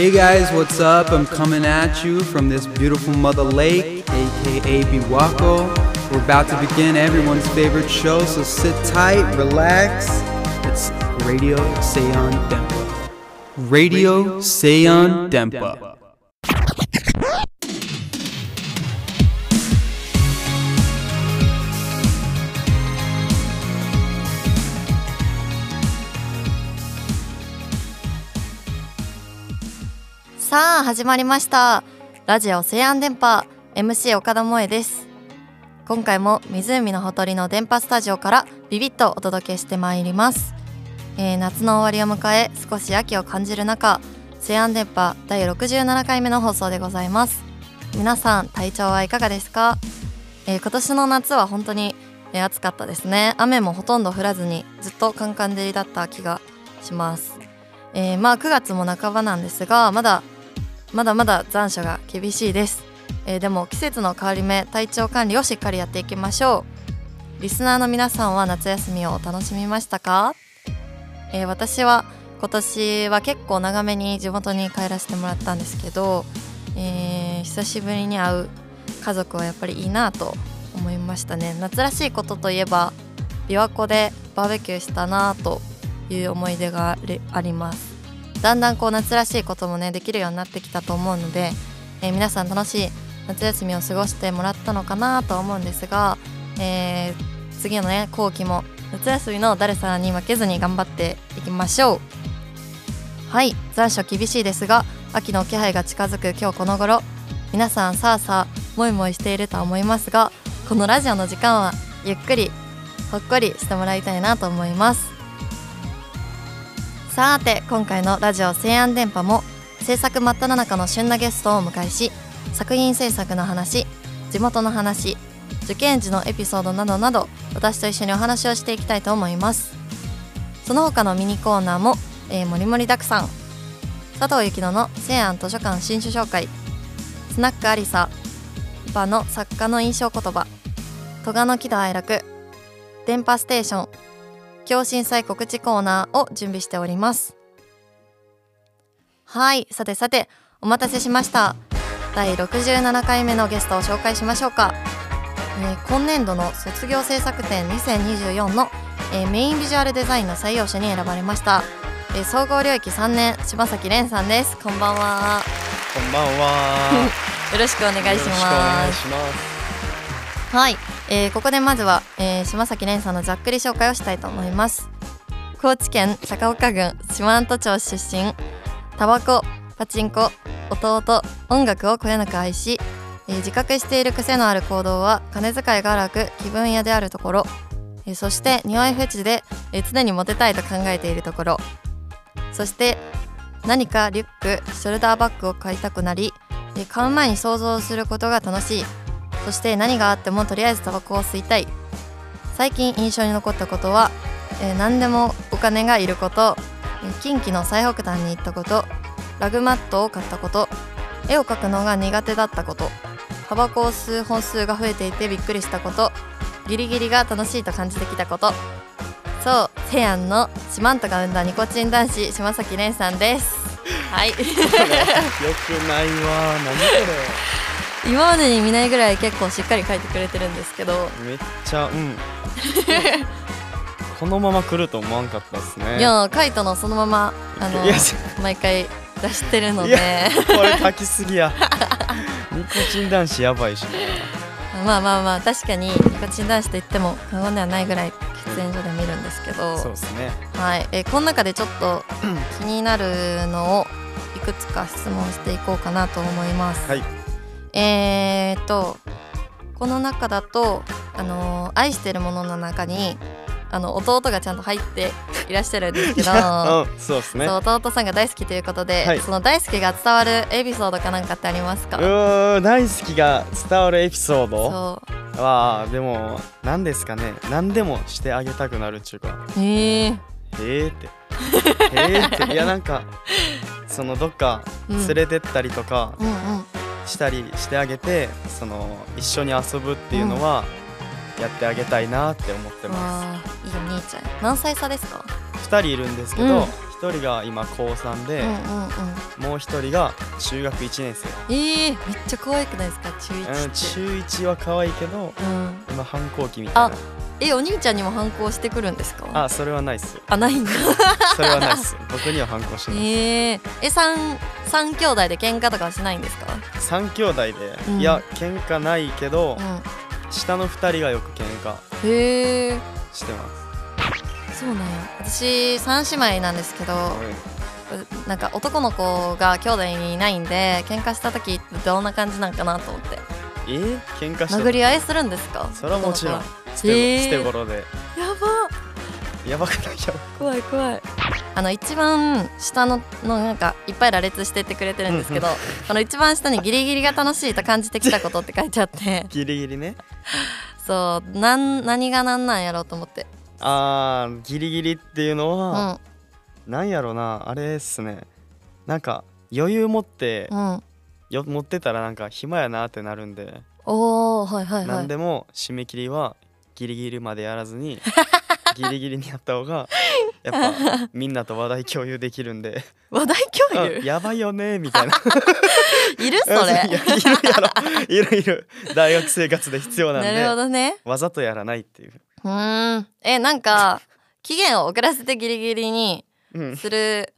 Hey guys, what's up? I'm coming at you from this beautiful mother lake, aka Biwako. We're about to begin everyone's favorite show, so sit tight, relax. It's Radio Seon Dempa. Radio Seon Dempa. さあ始まりました。ラジオ西安電波 MC 岡田萌です。今回も湖のほとりの電波スタジオからビビッとお届けしてまいります、えー夏の終わりを迎え少し秋を感じる中西安電波第67回目の放送でございます。皆さん体調はいかがですか、えー今年の夏は本当に、えー暑かったですね。雨もほとんど降らずにずっとカンカン照りだった気がします。えーまあ9月も半ばなんですがまだまだまだ残暑が厳しいです、えーでも季節の変わり目体調管理をしっかりやっていきましょう。リスナーの皆さんは夏休みを楽しみましたか、えー私は今年は結構長めに地元に帰らせてもらったんですけど、えー久しぶりに会う家族はやっぱりいいなと思いましたね。夏らしいことといえば琵琶湖でバーベキューしたなという思い出がありあります。だんだんこう夏らしいこともねできるようになってきたと思うので、えー皆さん楽しい夏休みを過ごしてもらったのかなと思うんですが、えー次のね後期も夏休みの誰さんに負けずに頑張っていきましょう。はい残暑厳しいですが秋の気配が近づく今日この頃皆さんさあさあもいもいしているとは思いますがこのラジオの時間はゆっくりほっこりしてもらいたいなと思います。さて今回のラジオ西安電波も制作真っ只中の旬なゲストをお迎えし作品制作の話地元の話受験時のエピソードなどなど私と一緒にお話をしていきたいと思います。その他のミニコーナーも、えー、もりもりだくさん佐藤幸乃の西安図書館新種紹介。スナックアリサバの作家の印象言葉。戸賀の喜怒哀楽。電波ステーション。共震災告知コーナーを準備しております。はいさてさてお待たせしました。第67回目のゲストを紹介しましょうか、えー今年度の卒業制作展2024の、えーメインビジュアルデザインの採用者に選ばれました、えー総合領域3年柴崎蓮さんです。こんばんは。こんばんは。よろしくお願いします。はい、えーここでまずは、えー島崎蓮さんのざっくり紹介をしたいと思います。高知県高岡郡四万十町出身。タバコパチンコ弟音楽をこよなく愛し、えー自覚している癖のある行動は金遣いが荒く気分屋であるところ、えーそして匂いフェチで、えー常にモテたいと考えているところ。そして何かリュックショルダーバッグを買いたくなり、えー買う前に想像することが楽しい。そして何があってもとりあえずタバコを吸いたい。最近印象に残ったことは、えー何でもお金がいること。えー近畿の最北端に行ったこと。ラグマットを買ったこと。絵を描くのが苦手だったこと。タバコを吸う本数が増えていてびっくりしたこと。ギリギリが楽しいと感じてきたこと。そうセアンのシマントが生んだニコチン男子島崎蓮さんです。はい。よくないわ。何こ 今までに見ないぐらい結構しっかり描いてくれてるんですけどれ。めっちゃうん。このまま来ると思わんかったですね。いやカイトのそのままあの毎回出してるのいでこれ書きすぎや。ニコチン男子やばいしな。まあまあまあ確かにニコチン男子と言っても過言ではないぐらい喫煙所で見るんですけどそうですね。はい、えーこの中でちょっと 気になるのをいくつか質問していこうかなと思います。はい。えーとこの中だと、あのー愛してるものの中にあの弟がちゃんと入っていらっしゃるんですけど。うん、そうですね。弟さんが大好きということで、はい。その大好きが伝わるエピソードかなんかってありますか？うー大好きが伝わるエピソード？そはでも何ですかね。何でもしてあげたくなるっちゅうか。うへえへえって。へえって。いやなんかそのどっかうん。連れてったりとかうんうんしたりしてあげてその一緒に遊ぶっていうのはやってあげたいなって思ってまわあいいお兄ちゃん。何歳差ですか？す2人いるんですけど、うん1人が今高3でうん、うんうん。もう1人が中学1年生、えー、めっちゃ可愛くないですか？中うん、1って中1は可愛いけどうん。今反抗期みたいな。えお兄ちゃんにも反抗してくるんですか？あそれはないっす。あないんだ。それはないっす。僕には反抗してない。えー、え三三兄弟で喧嘩とかはしないんですか？3兄弟で、うん。いや喧嘩ないけど、うん。下の2人がよく喧嘩へえしてますそうなんや。私三姉妹なんですけどなんか男の子が兄弟にいないんで喧嘩した時ってどんな感じなんかなと思って。えー、喧嘩した殴り合いするんですか？それはもちろん。捨て,、へー。捨て頃で。やば。やばくない？やば怖い怖い。あの一番下ののなんかいっぱい羅列してってくれてるんですけどこの一番下にギリギリが楽しいと感じてきたことって書いてあって。ギリギリね。そうなん何がなんなんやろうと思ってあーギリギリっていうのうは、ん。なんやろなあれっすね。なんか余裕持って、うん。よ持ってたらなんか暇やなってなるんで、おーはいはいはい。何でも締め切りはギリギリまでやらずに ギリギリにやった方がやっぱみんなと話題共有できるんで。話題共あ有やばいよねみたいな。いるそ いやいれるやろ。いるいる。大学生活で必要なんなるほでどね。わざとやらないっていう、うーん。えなんか期限を遅らせてギリギリにうん、する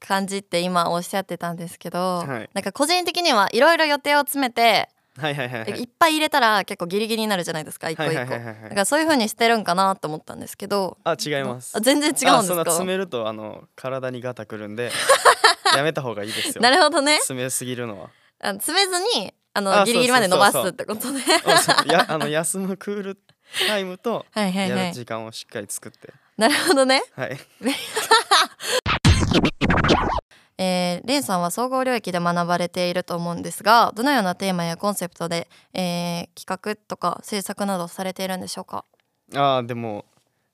感じって今おっしゃってたんですけど、はい。なんか個人的にはいろいろ予定を詰めて、はいはいはいはい。い、っぱい入れたら結構ギリギリになるじゃないですか一個一個、はいはいはいはいはい。だからそういう風にしてるんかなと思ったんですけどあ違います。あ全然違うんですあそんなか詰めるとあの体にガタくるんで やめた方がいいですよ。なるほどね。詰めすぎるのは。あ詰めずにあのあギリギリまで伸ばすってことね。あの休むクールタイムとやる時間をしっかり作って。なるほどね。はい。えー、レンさんは総合領域で学ばれていると思うんですがどのようなテーマやコンセプトで、えー企画とか制作などされているんでしょうか、あーでも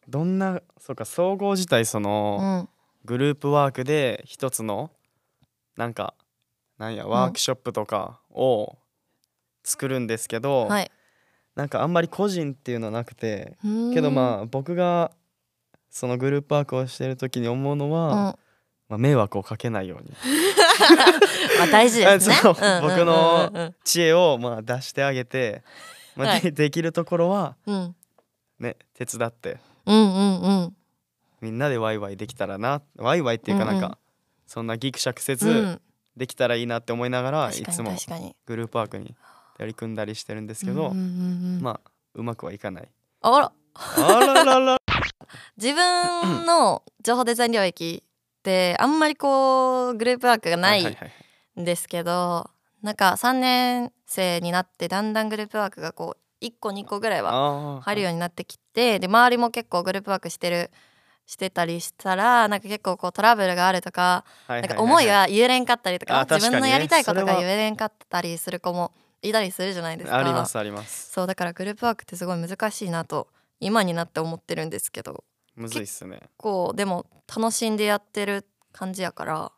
どんなそうか総合自体その、グループワークで一つのなんかなんやワークショップとかを作るんですけうど、ん、はいなんかあんまり個人っていうのはなくてけどまあ僕がそのグループワークをしてる時に思うのは、うん。まあ、迷惑をかけないように。まあ大事ですね。僕の知恵をまあ出してあげて、まあはい。でできるところはうん。ね手伝って。うんうんうん。みんなでワイワイできたらなワイワイっていうかなんか、うん。うんそんなギクシャクせうずん。できたらいいなって思いながら、いつもグループワークに取り組んだりしてるんですけど、うんうんうんうん。まあうまくはいかない。あら。あららら 自分の情報デザイン領域ってあんまりこうグループワークがないはいはいはいんですけどなんか3年生になってだんだんグループワークがこう1個2個ぐらいは入るようになってきてで周りも結構グループワークしてるしてたりしたらなんか結構こうトラブルがあるとかはいはいはいなんか思いが言えれんかったりとか自分のやりたいことが言えれんかったりする子もいたりするじゃないですか。ありますあります。そうだからグループワークってすごい難しいなと今になって思ってるんですけど。むずいっすね。こうでも楽しんでやってる感じやから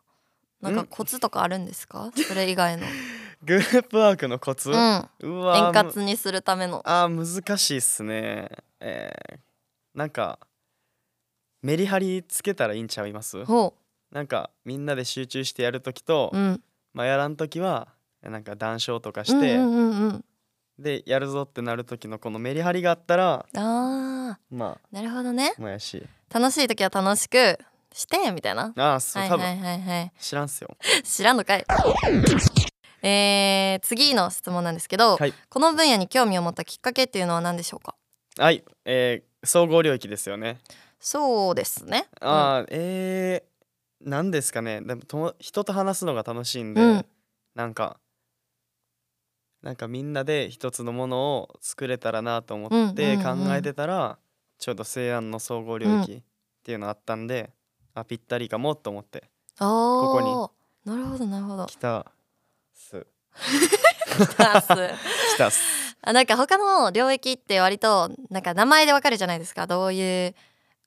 なんかコツとかあるんですか？それ以外の、グループワークのコツ、うん、円うわー滑にするための。あー難しいっすね。えー、なんかメリハリつけたらいいんちゃいます？ほなんかみんなで集中してやるときと、う、うん、まあやらんときはなんか談笑とかして、うんうんうんうん。でやるぞってなる時のこのメリハリがあったらあまーなるほどね。あもやし。楽しい時は楽しくしてみたいな。ああそう、はいはいはいはい。知らんっすよ。知らんのかい。えー、次の質問なんですけど、はい。この分野に興味を持ったきっかけっていうのは何でしょうか？はい。えー、総合領域ですよね。そうですね。あー、えー、なんですかね。でもとも人と話すのが楽しいんで、うん。なんかなんかみんなで一つのものを作れたらなと思って考えてたら、ちょうど西安の総合領域っていうのあったんで、あぴったりかもと思ってあー。こなるほどなるほど。来たっす。タス 来たっす。あなんか他の領域って割となんか名前でわかるじゃないですか。どういう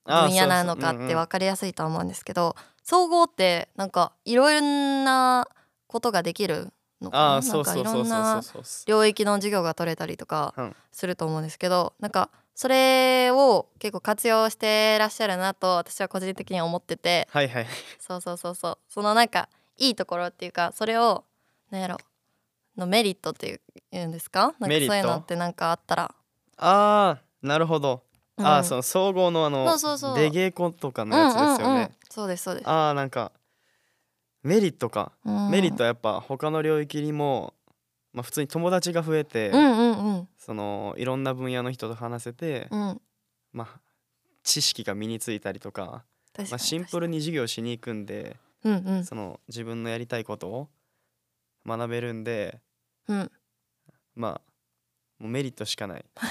分野なのかって分かりやすいとは思うんですけど総合ってなんかいろんなことができるのかな？ああなんそうそうそうかいろんなそうそう領域の授業が取れたりとかうん。すると思うんですけど、なんかそれを結構活用してらっしゃるなと私は個人的には思ってて。はいはい。そうそうそうそう。そのなんかいいところっていうかそれをなんやろのメリットっていうんですか？なんかそういうのってなんかあったら、ああなるほど、あうん。あその総合のあのそうそうそう。出稽古とかのやつですよね、うんうんうんそうですそうです、ああなんかメリットか、うん。メリットはやっぱ他の領域にも、まあ、普通に友達が増えて、うんうんうん。そのいろんな分野の人と話せて、うん。まあ知識が身についたりとか、まあ、シンプルに授業しに行くんでうんうん。その自分のやりたいことを学べるんでうん。まあもうメリットしかない。確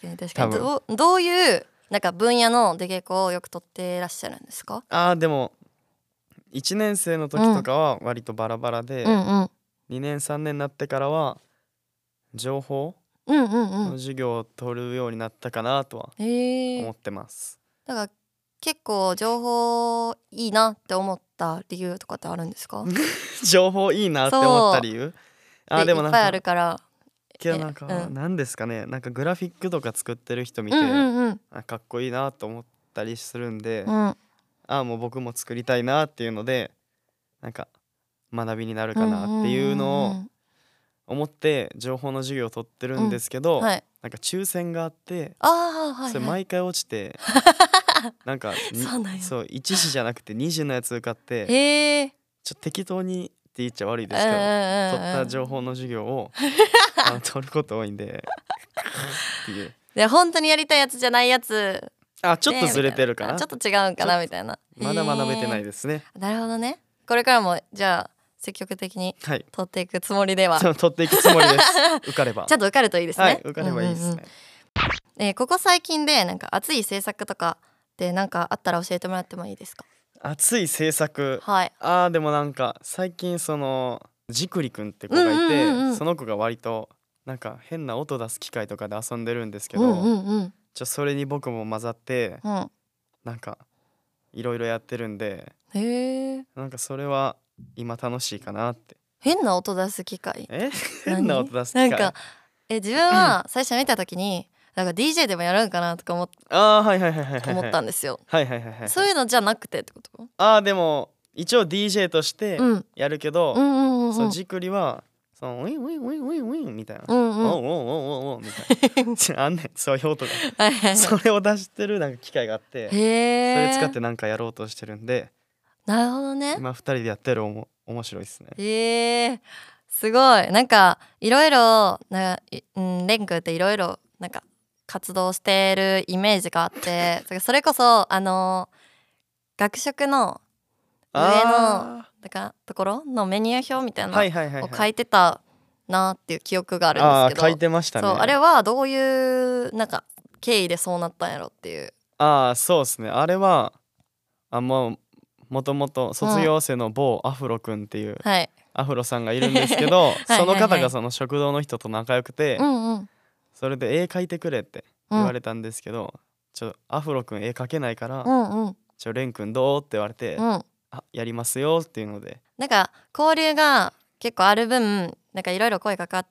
かに確かに。どうどういうなんか分野の出稽古をよく取ってらっしゃるんですか？あーでも1年生の時とかは割とバラバラで、うんうん。2年3年になってからは情報うんうんうん。の授業を取るようになったかなとは思ってます。だから結構情報いいなって思った理由とかってあるんですか？情報いいなって思った理由？あーでもなんいっぱいあるかから。けどなんかうん。何ですかね？なんかグラフィックとか作ってる人見て、うんうんうん。あかっこいいなと思ったりするんで、うんああもう僕も作りたいなっていうのでなんか学びになるかなっていうのを思って情報の授業を取ってるんですけど、うんはい。なんか抽選があってああはいはい。それ毎回落ちて なんかにそうなんや。そう1時じゃなくて2時のやつ受かってちょっと適当にって言っちゃ悪いですけど取った情報の授業を あの取ること多いんでっていう。で本当にやりたいやつじゃないやつあちょっとずれてるかな？ちょっと違うんかなみたいな。まだ学べてないでですね。なるほどね。これからもじゃあ積極的にはい。取っていくつもりでは。そ う取っていくつもりです。受かれば。ちゃんと受かるといいですね、はい受かればいいですね、うんうんうん。えーここ最近でなんか熱い制作とかでなんかあったら教えてもらってもいいですか？熱い制作？はい。あーでもなんか最近そのじくりくんって子がいて、うんうんうんうん。その子が割となんか変な音出す機械とかで遊んでるんですけど、うんうんうんちょそれに僕も混ざってうん。なんかいろいろやってるんでへえ。なんかそれは今楽しいかなって。変な音出す機械え？何？変な音出す機械なんかえ自分は最初見た時になんか DJ でもやるんかなとか思っあーはいはいはいはいはい思ったんですよ。はいはいはいはいそういうのじゃなくてってこと？あーでも一応 DJ としてうん。やるけど、うんうんうんそううんじくりはそのウィンウィンウィンウィンウィンみたいな、うんうん。おうおうおうおうみたいな。あんねん。そういう音が。それを出してるなんか機械があってそれ使ってなんかやろうとしてるんでなるほどね。今二人でやってるおも面白いですね。へえ。すごい。なんかいろいろないうんレン君っていろいろなんか活動してるイメージがあって それこそあの学食の上のあだからところのメニュー表みたいーなはいはいはい、をはい、書いてたなっていう記憶があるんですけど。てましたね。あれはどういうなんか経緯でそうなったんやろっていう。ああそうですね。あれはあもうもともと卒業生の某アフロくんっていうはい。アフロさんがいるんですけど はいはいその方がその食堂の人と仲良くて、うんうん。それで絵描いてくれって言われたんですけど、ちょアフロくん絵描けないから、うんうん。ちょレンくんどうって言われて、うん。あやりますよっていうので。なんか交流が結構ある分なんかいろいろ声かかっ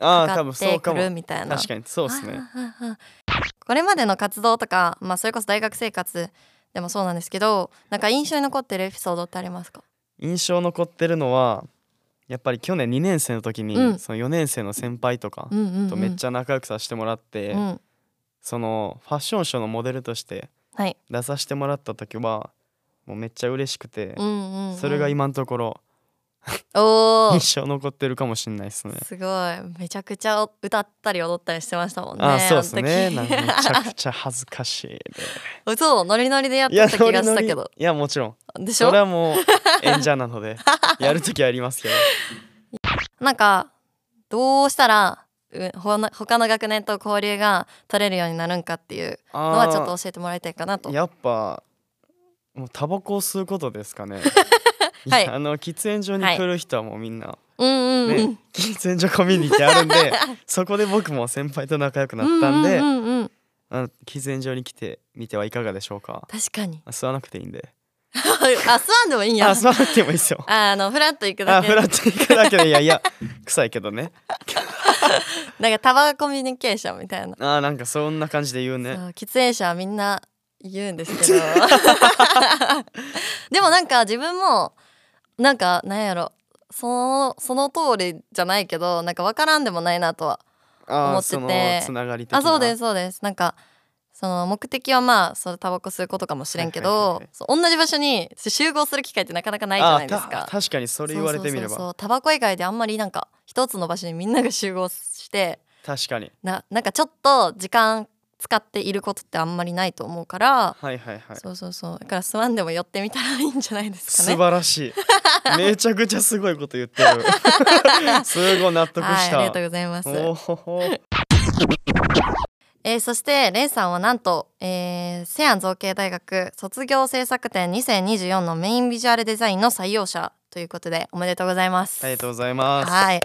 ああ多分そうかも。るみたいな。確かにそうですね。ははははこれまでの活動とか、まあ、それこそ大学生活でもそうなんですけどなんか印象に残ってるエピソードってありますか？印象残ってるのはやっぱり去年2年生の時に、うん。その4年生の先輩とかとめっちゃ仲良くさせてもらって、うん。そのファッションショーのモデルとしてはい、出させてもらった時はもうめっちゃ嬉しくて、うんうんうん。それが今のところおー。印象残ってるかもしれないですね。すごい。めちゃくちゃ歌ったり踊ったりしてましたもんねあそうですね。めちゃくちゃ恥ずかしい。でそうノリノリでやってた気がしたけど。いやもちろん。でしょ？それはもう演者なので やる時はやりますけど。なんかどうしたらうほな他の学年と交流が取れるようになるんかっていうのはちょっと教えてもらいたいかなと。やっぱもうタバコを吸うことですかね。はい。やあの喫煙所に来る人はもうみんな、うんうんうん、ね喫煙所コミュニティあるんで そこで僕も先輩と仲良くなったんで、うんうんうんうん。あの喫煙所に来てみてはいかがでしょうか。確かに。吸わなくていいんで。あ吸わんでもいいん。やあ吸わなくてもいいですよ。あのフラッと行くだけ。あフラッと行くだけでいやいや臭いけどね。なんかタバコミュニケーションみたいな、あなんかそんな感じで言うね。喫煙者はみんな言うんですけど。でもなんか自分もなんかなんやろ。そのその通りじゃないけどなんか分からんでもないなとはあ思ってて。そのつながり的な。あそうですそうです。なんかその目的はまあそれタバコ吸うことかもしれんけど、同じ場所に集合する機会ってなかなかないじゃないですあかた確かにそれ言われてみれば。タバコ以外であんまりなんか一つの場所にみんなが集合して確かに。ななんかちょっと時間使っていることってあんまりないと思うから、はいはいはいそうそうそうだからスワンでも寄ってみたらいいんじゃないですか素ね。晴らしい めちゃくちゃすごいこと言ってる すごい納得はい、した、ありがとうございます。えーそしてレンさんはなんと、えー、セアン造形大学卒業制作展2024のメインビジュアルデザインの採用者ということでおめでとうございます。ありがとうございますはい、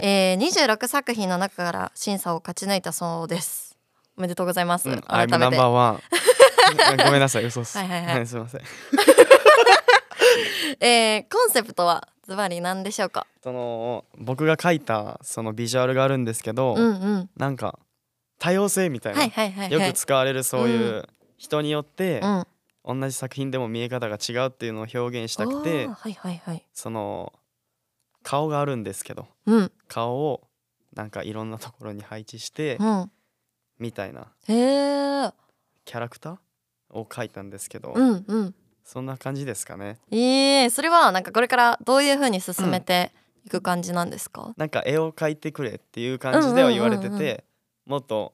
えー、26作品の中から審査を勝ち抜いたそうです。おめでとうございます。うん、改めて number。one ごめんなさい嘘っすはいはいはいすいません えー、コンセプトはズバリ何でしょうか？その僕が描いたそのビジュアルがあるんですけど、うんうん。なんか多様性みたいな、はいはいはいはい。よく使われるそういう人によってうん。同じ作品でも見え方が違うっていうのを表現したくてはいはいはい。その顔があるんですけどうん顔をなんかいろんなところに配置してうん。みたいな。キャラクターを描いたんですけど、うんうん。そんな感じですかねええそれはなんかこれからどういう風に進めていく感じなんですか？なんか絵を描いてくれっていう感じでは言われてて、うんうんうんうんもっと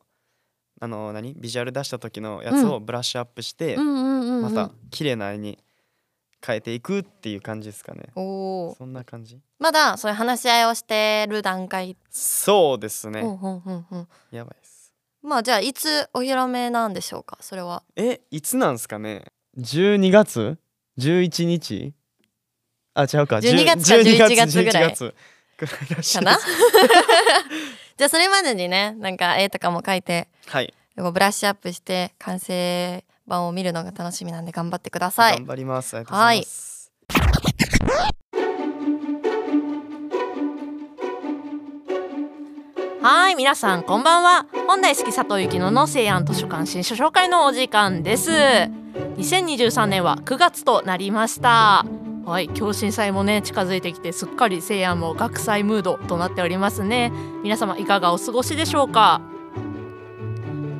あの何？ビジュアル出した時のやつをブラッシュアップして、うんうんうんうん。また綺麗な絵に変えていくっていう感じですかねおお。そんな感じまだそういう話し合いをしてる段階。そうですね、うんうんうんうん。やばいですまあじゃあいつお披露目なんでしょうか。それは。えいつなんすかね？12月？11日？あ違うか。12月か10 11月ぐらい。11月。ぐらいらしいかな。じゃあそれまでにねなんか絵とかも描いてはい、ブラッシュアップして完成版を見るのが楽しみなんで頑張ってください。頑。張ります。ありがとうございはい皆さんこんばんは。本大好き佐藤ゆきのの西安図書館新書紹介のお時間です。2023年は9月となりました。はい共震祭もね近づいてきてすっかり西安も学祭ムードとなっておりますね。皆様いかがお過ごしでしょうか？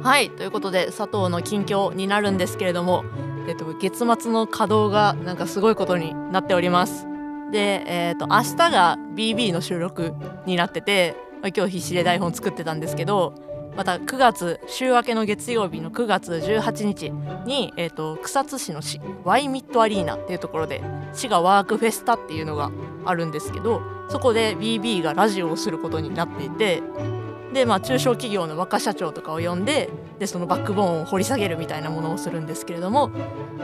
はいということで佐藤の近況になるんですけれどもえっと月末の稼働がなんかすごいことになっております。でえっと明日が BB の収録になっててまあ今日必死で台本作ってたんですけどまた9月週明けの月曜日の9月18日に、えー、と草津市の市ワイミットアリーナっていうところで市がワークフェスタっていうのがあるんですけどそこで BB がラジオをすることになっていてで、まあ、中小企業の若社長とかを呼んででそのバックボーンを掘り下げるみたいなものをするんですけれども、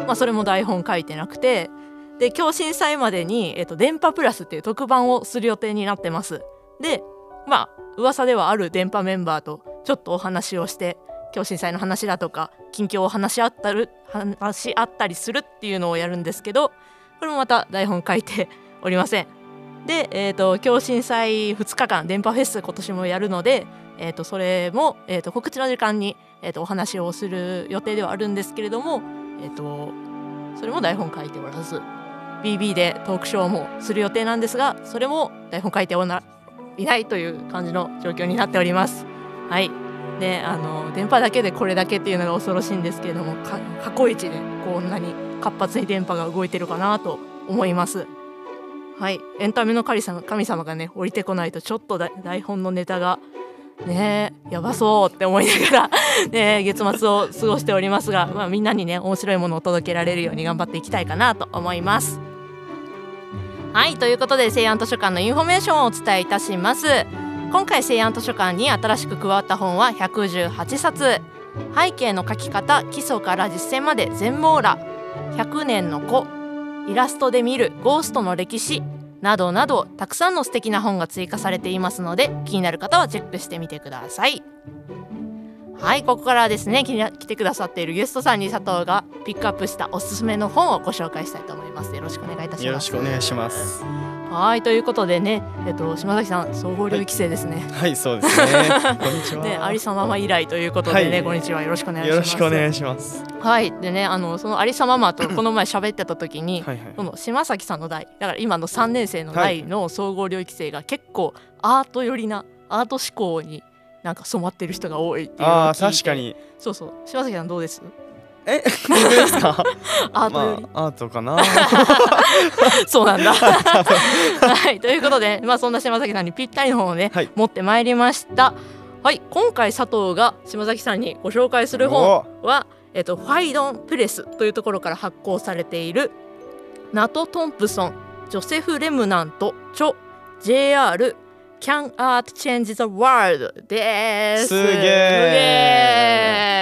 まあ、それも台本書いてなくてで今日震災までに、えー、と電波プラスっていう特番をする予定になってます。でまあ噂ではある電波メンバーとちょっとお話をして今日震災の話だとか近況を話し合ったる話し合ったりするっていうのをやるんですけどこれもまた台本書いておりません。で、えー、と今日震災2日間電波フェス今年もやるので、えー、とそれも、えー、と告知の時間に、えー、とお話をする予定ではあるんですけれども、えー、とそれも台本書いておらず BB でトークショーもする予定なんですがそれも台本書いておないないという感じの状況になっております。はいであの電波だけでこれだけっていうのが恐ろしいんですけれども過去一でこんなに活発に電波が動いてるかなと思います。はいエンタメの神様神様がね降りてこないとちょっと台本のネタがねやばそうって思いながら、ね、月末を過ごしておりますが、まあ、みんなにね面白いものを届けられるように頑張っていきたいかなと思います。はいということで成安図書館のインフォメーションをお伝えいたします。今回成安図書館に新しく加わった本は118冊。背景の書き方基礎から実践まで全網羅100年の子。イラストで見るゴーストの歴史。などなどたくさんの素敵な本が追加されていますので気になる方はチェックしてみてください。はいここからはですね来てくださっているゲストさんに佐藤がピックアップしたおすすめの本をご紹介したいと思います。よろしくお願いいたします。よろしくお願いします。はいということでねえっと島崎さん総合領域生ですね。はい、はい、そうですね。こんにちは。ねありさまま以来ということでね、はい、こんにちは。よろしくお願いします。よろしくお願いします。はいでねあのそのありさままと この前喋ってた時にはい、その島崎さんの代だから今の3年生の代の総合領域生が結構アート寄りなアート思考になんか染まってる人が多いっていうあ確かに。そうそう。島崎さんどうです？え？僕ですか？アートより、まあ、アートかな。そうなんだ。はいということで、まあ、そんな島崎さんにぴったりの本をね、はい、持ってまいりました。はい今回佐藤が島崎さんにご紹介する本は、えっと、ファイドンプレスというところから発行されているナト・トンプソンジョセフ・レムナント著 JR Can Art Change the World? です。すげ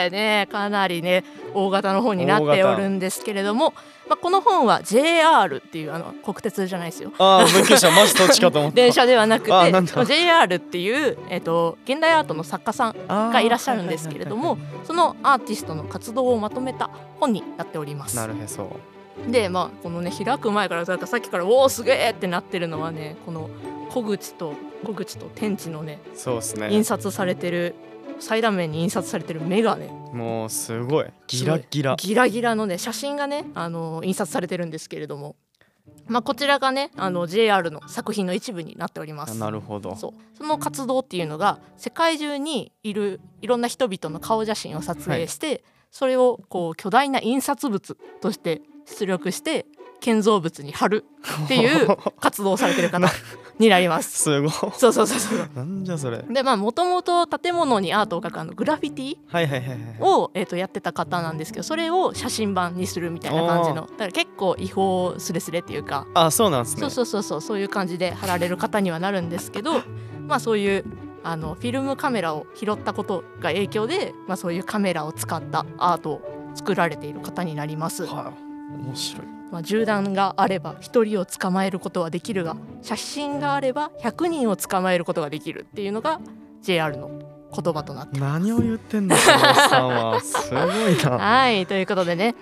えねかなりね大型の本になっておるんですけれども、まあ、この本は JR っていうあの国鉄じゃないですよ。ああびっくりしたマジどっちかと思った。電車ではなくて JR っていう、えーと、現代アートの作家さんがいらっしゃるんですけれどもそのアーティストの活動をまとめた本になっております。なるへそでまあこのね開く前からさっきから「おおすげえ!」ってなってるのはねこの小口と小口と天地のねそうですね。印刷されてる裁断面に印刷されてるメガネ。もうすごい。ギラギラ。ギラギラのね写真がねあの印刷されてるんですけれども。まあ、こちらがねあの JR の作品の一部になっております。なるほど。そう。その活動っていうのが世界中にいるいろんな人々の顔写真を撮影して、はい、それをこう巨大な印刷物として出力して建造物に貼るっていう活動をされてる方 になります。すごい。そうそうそうそう。なんじゃそれ。でまあもともと建物にアートを描くあのグラフィティをえっ、とやってた方なんですけど、それを写真版にするみたいな感じの、だから結構違法すれすれっていうか。あ、そうなんですね。そうそうそうそうそういう感じで貼られる方にはなるんですけど、まあそういうあのフィルムカメラを拾ったことが影響で、まあそういうカメラを使ったアートを作られている方になります。はあ、面白い。まあ、銃弾があれば1人を捕まえることはできるが写真があれば100人を捕まえることができるっていうのが JR の言葉となって何を言ってんのさんは。すごいな。はいということでね。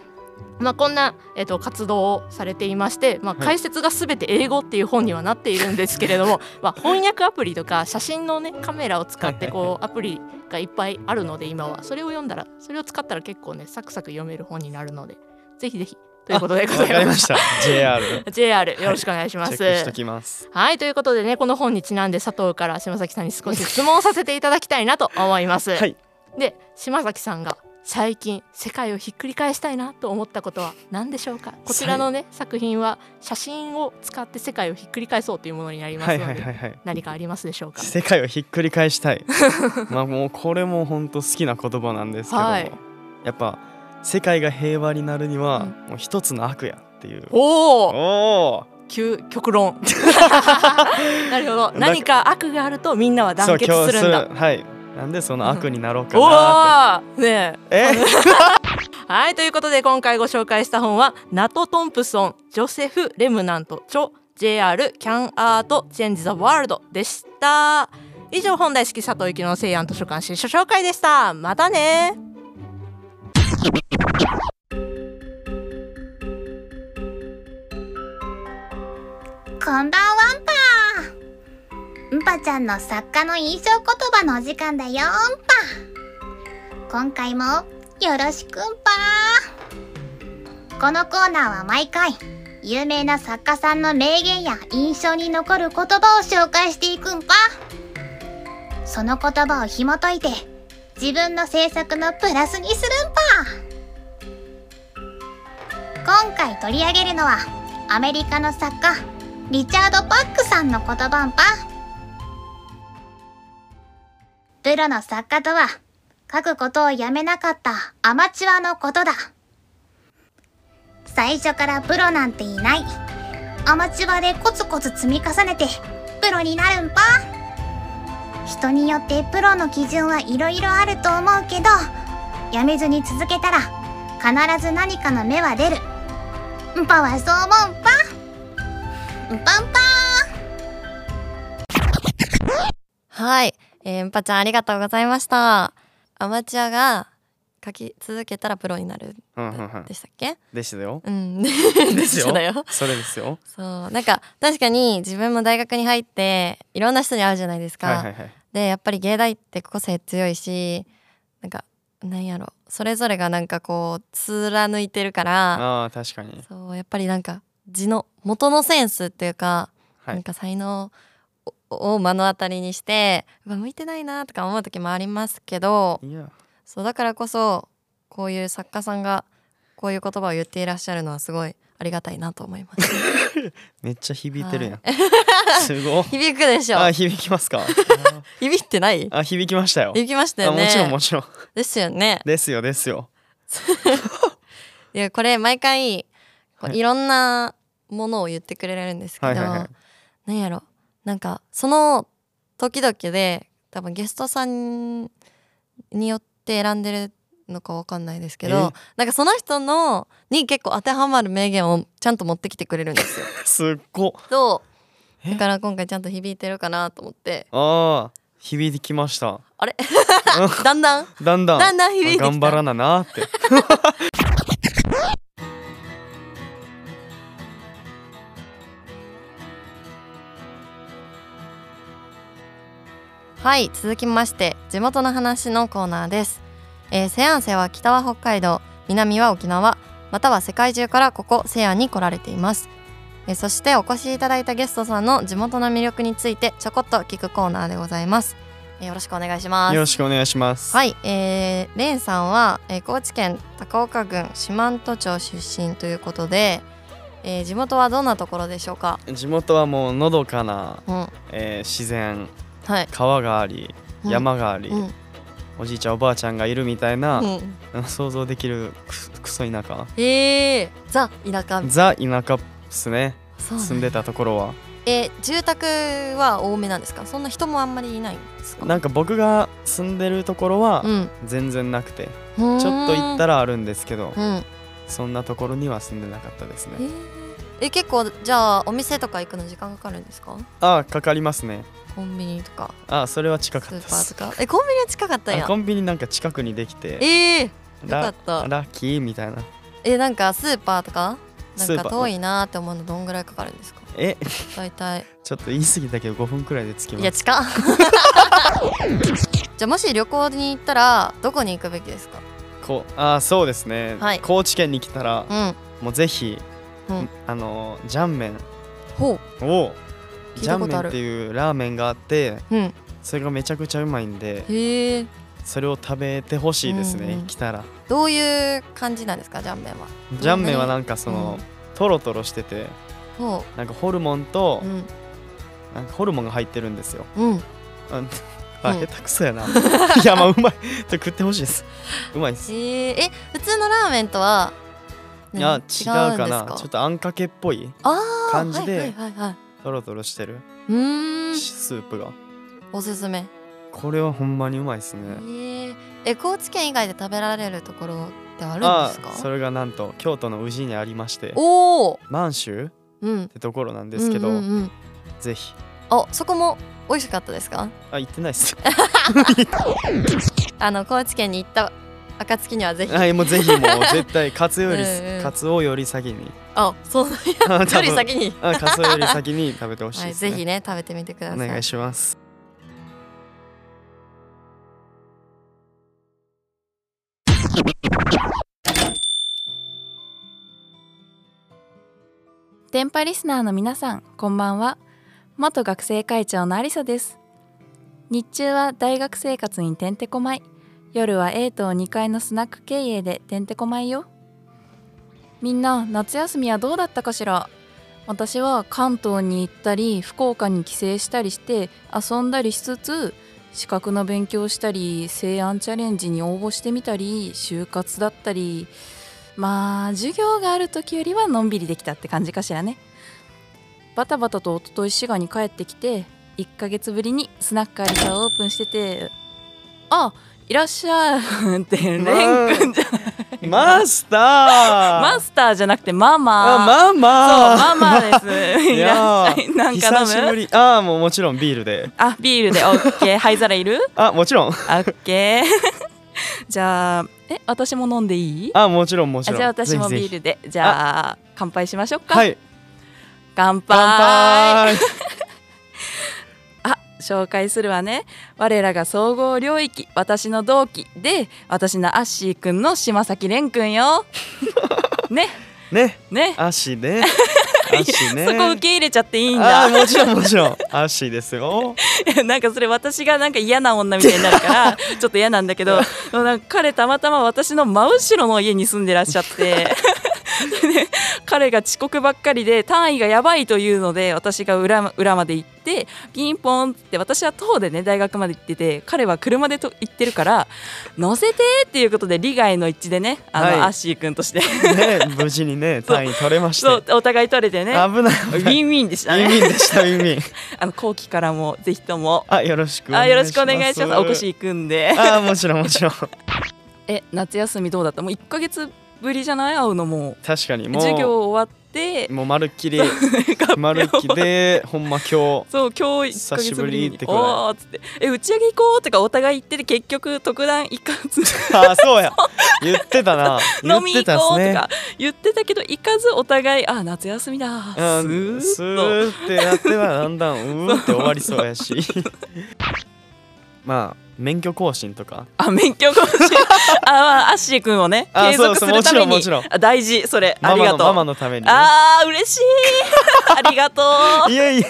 まあ、こんな、えー、と活動をされていまして、まあ、解説がすべて英語っていう本にはなっているんですけれども、まあ、翻訳アプリとか写真の、ね、カメラを使ってこうアプリがいっぱいあるので今は。それを読んだらそれを使ったら結構ねサクサク読める本になるのでぜひぜひということでございました。JR。JR よろしくお願いします。ます。はいということでねこの本にちなんで佐藤から島崎さんに少し質問させていただきたいなと思います。はい、で島崎さんが最近世界をひっくり返したいなと思ったことは何でしょうか？こちらのね作品は写真を使って世界をひっくり返そうというものになりますので何かありますでしょうか？世界をひっくり返したい まあもうこれも本当好きな言葉なんですけど、はい、やっぱ世界が平和になるには、もう一つの悪やっていう。おお究極論。なるほど。何か悪があるとみんなは団結するんだ。はい。なんでその悪になろうかなって、ねえ。はいということで今回ご紹介した本はナト・トンプソンジョセフ・レムナント著 JR キャンアートチェンジ・ザ・ワールドでした。以上本題式佐藤幸の西安図書館新書紹介でした。またねこんばんはんぱんぱちゃんの作家の印象言葉のお時間だよんぱ今回もよろしくんぱこのコーナーは毎回有名な作家さんの名言や印象に残る言葉を紹介していくんぱその言葉を紐解いて自分の制作のプラスにするんぱ今回取り上げるのはアメリカの作家リチャード・パックさんの言葉んぱプロの作家とは書くことをやめなかったアマチュアのことだ。最初からプロなんていない。アマチュアでコツコツ積み重ねてプロになるんぱ。人によってプロの基準はいろいろあると思うけどやめずに続けたら必ず何かの芽は出る。んぱはそう思うんぱんぱんぱはい、えー、んぱちゃんありがとうございました。アマチュアが書き続けたらプロになる。でしたっけ？ですよ。うん。ですよ。だよ。それですよ。そう。なんか確かに自分も大学に入っていろんな人に会うじゃないですか、はいはいはい。でやっぱり芸大って個性強いしなんかなんやろ。それぞれがなんかこう貫いてるから。ああ確かに。そうやっぱりなんか字の元のセンスっていうか、はい。なんか才能をを目の当たりにして向いてないなとか思う時もありますけどいや。そうだからこそこういう作家さんがこういう言葉を言っていらっしゃるのはすごいありがたいなと思います めっちゃ響いてるやん、すごい 響くでしょ。あ響きますか？響いてない？あ響きましたよ。響きましたよね。あもちろんもちろん。ですよね。ですよですよ。いやこれ毎回こうはい。いろんなものを言ってくれるんですけど、なんやろ？なんかその時々で多分ゲストさんによって選んでるのかわかんないですけえ？どなんかその人のに結構当てはまる名言をちゃんと持ってきてくれるんですよ。すっごそう。え？だから今回ちゃんと響いてるかなと思って。ああ響きました。あれ？だんだん？だんだん。だんだん響いてきた。頑張らななって。はい続きまして地元の話のコーナーです、えー、セアンセは北は北海道南は沖縄または世界中からここセアンに来られています、えーそしてお越しいただいたゲストさんの地元の魅力についてちょこっと聞くコーナーでございます、えーよろしくお願いします。よろしくお願いします。はい、えー、レンさんは、えー高知県高岡郡四万十町出身ということで、えー地元はどんなところでしょうか？地元はもうのどかな、うん。えー自然。はい、川がありうん。山があり、うんおじいちゃんおばあちゃんがいるみたいな、うん、想像できるくクソ田舎。えー、ザ田舎。ザ田舎っすね。住んでたところは。えー住宅は多めなんですか？そんな人もあんまりいないんですか？なんか僕が住んでるところはうん。全然なくて、ちょちょっと行ったらあるんですけど、うん。えそんなところには住んでなかったですね。ー。え結構じゃあお店とか行くの時間かかるんですか？ああかかりますねコンビニとか。ああそれは近スかったです。ーパーとか。えコンビニは近かったんや。あコンビニなんか近くにできてえー、よかラった。ラッキーみたいな。えなんかスーパーとか？なんか遠いなーって思うのどんぐらいかかるんですか？え？大体。ちょっと言い過ぎたけど5分くらいで着きます。いや近っ。じゃあもし旅行に行ったらどこに行くべきですか？こうああそうですね、はい。高知県に来たらうん。もうぜひ、うん。あのジャンメンほをジャンメンっていうラーメンがあってううん。それがめちゃくちゃうまいんでへえ。それを食べてほしいですね、うんうん来たら。どういう感じなんですかジャンメンは？ジャンメンはなんかその、うんトロトロしててほなんかホルモンとう、うん。なんかホルモンが入ってるんですよ。うん。うん。あ、うん。下手くそやな。いやまあうまい。食ってほしいです。うまいです。え。ー、え普通のラーメンとは、ねいや違うかな。ちょっとあんかけっぽい感じではいはいはいはいトロトロしてる？うーん。スープが。おすすめ。これはほんまにうまいですえねー、え高知県以外で食べられるところってあるんあですか？それがなんと京都の宇治にありまして。おお満州？っうん。てところなんですけど、うんうんうん。ぜひ。あそこも美味しかったですか？あ行ってないっす。あの高知県に行った暁にはぜひ。はいもうぜひもう 絶対カツよりうんうん。カツオより先に。あそうなんあやより先に。あカツオより先に食べてほしいはい、ですね、ぜひね食べてみてください。お願いします。電波リスナーの皆さんこんばんは。元学生会長のありさです。日中は大学生活にてんてこまい夜は A 棟2階のスナック経営でてんてこまいよ。みんな夏休みはどうだったかしら？私は関東に行ったり福岡に帰省したりして遊んだりしつつ資格の勉強したり西安チャレンジに応募してみたり就活だったりまあ授業がある時よりはのんびりできたって感じかしらね。バタバタと一昨日滋賀に帰ってきて1ヶ月ぶりにスナックアリサをオープンしててあっいらっしゃいってレン君じゃない。マスター。マスターじゃなくてママ。あママ。そうママです。いいらっしゃやいなんか飲む久しぶり。ああもうもちろんビールで。あビールで。オッケー。灰皿いる？あもちろん。オッケー。じゃあえ私も飲んでいい？あもちろんもちろん。あじゃあ私もビールで。じゃあ乾杯しましょうか、はい。乾杯 紹介するわね。我らが総合領域私の同期で私のアッシーくんの島崎蓮くんよ。ね。ね。ね。足ね。足ね。そこ受け入れちゃっていいんだ。もちろんもちろん。足ですよ。なんかそれ私がなんか嫌な女みたいになるからちょっと嫌なんだけど彼たまたま私の真後ろの家に住んでらっしゃって。で彼が遅刻ばっかりで単位がやばいというので私が裏裏まで行ってピンポンって私は徒歩でね大学まで行ってて彼は車でと行ってるから乗せてっていうことで利害の一致でねあの、はい。アッシー君として。ね無事にね 単位取れまして。そうお互い取れてね。危ない。ウィンウィンでしたウィンウねィンでしたウィンウィン。あの後期からもぜひとも。あよろしくお願あいします。よろしくお願いします。お越し行くんで。あもちろんもちろん。え夏休みどうだった？もう1ヶ月ぶりじゃない？会うのも。確かに。もう。授業終わって。もうまるっきり。発まるっきりでほんま今日。そう今日1ヶ久しぶ月ぶりっておーっつって。え打ち上げ行こうとかお互い言ってて結局特段行かず。あそうや。言ってたな。言 飲み行こうとか。言ってたけど行かずお互いあ夏休みだ。スうんスーッーってなってはだんだんうーって終わりそうやし。まあ免許更新とか。とあ免許更新。あ、まあ、アッシー君をねあ継続するためにあ大事それありがとう。ママのためにね、あー嬉しい。ありがといやいや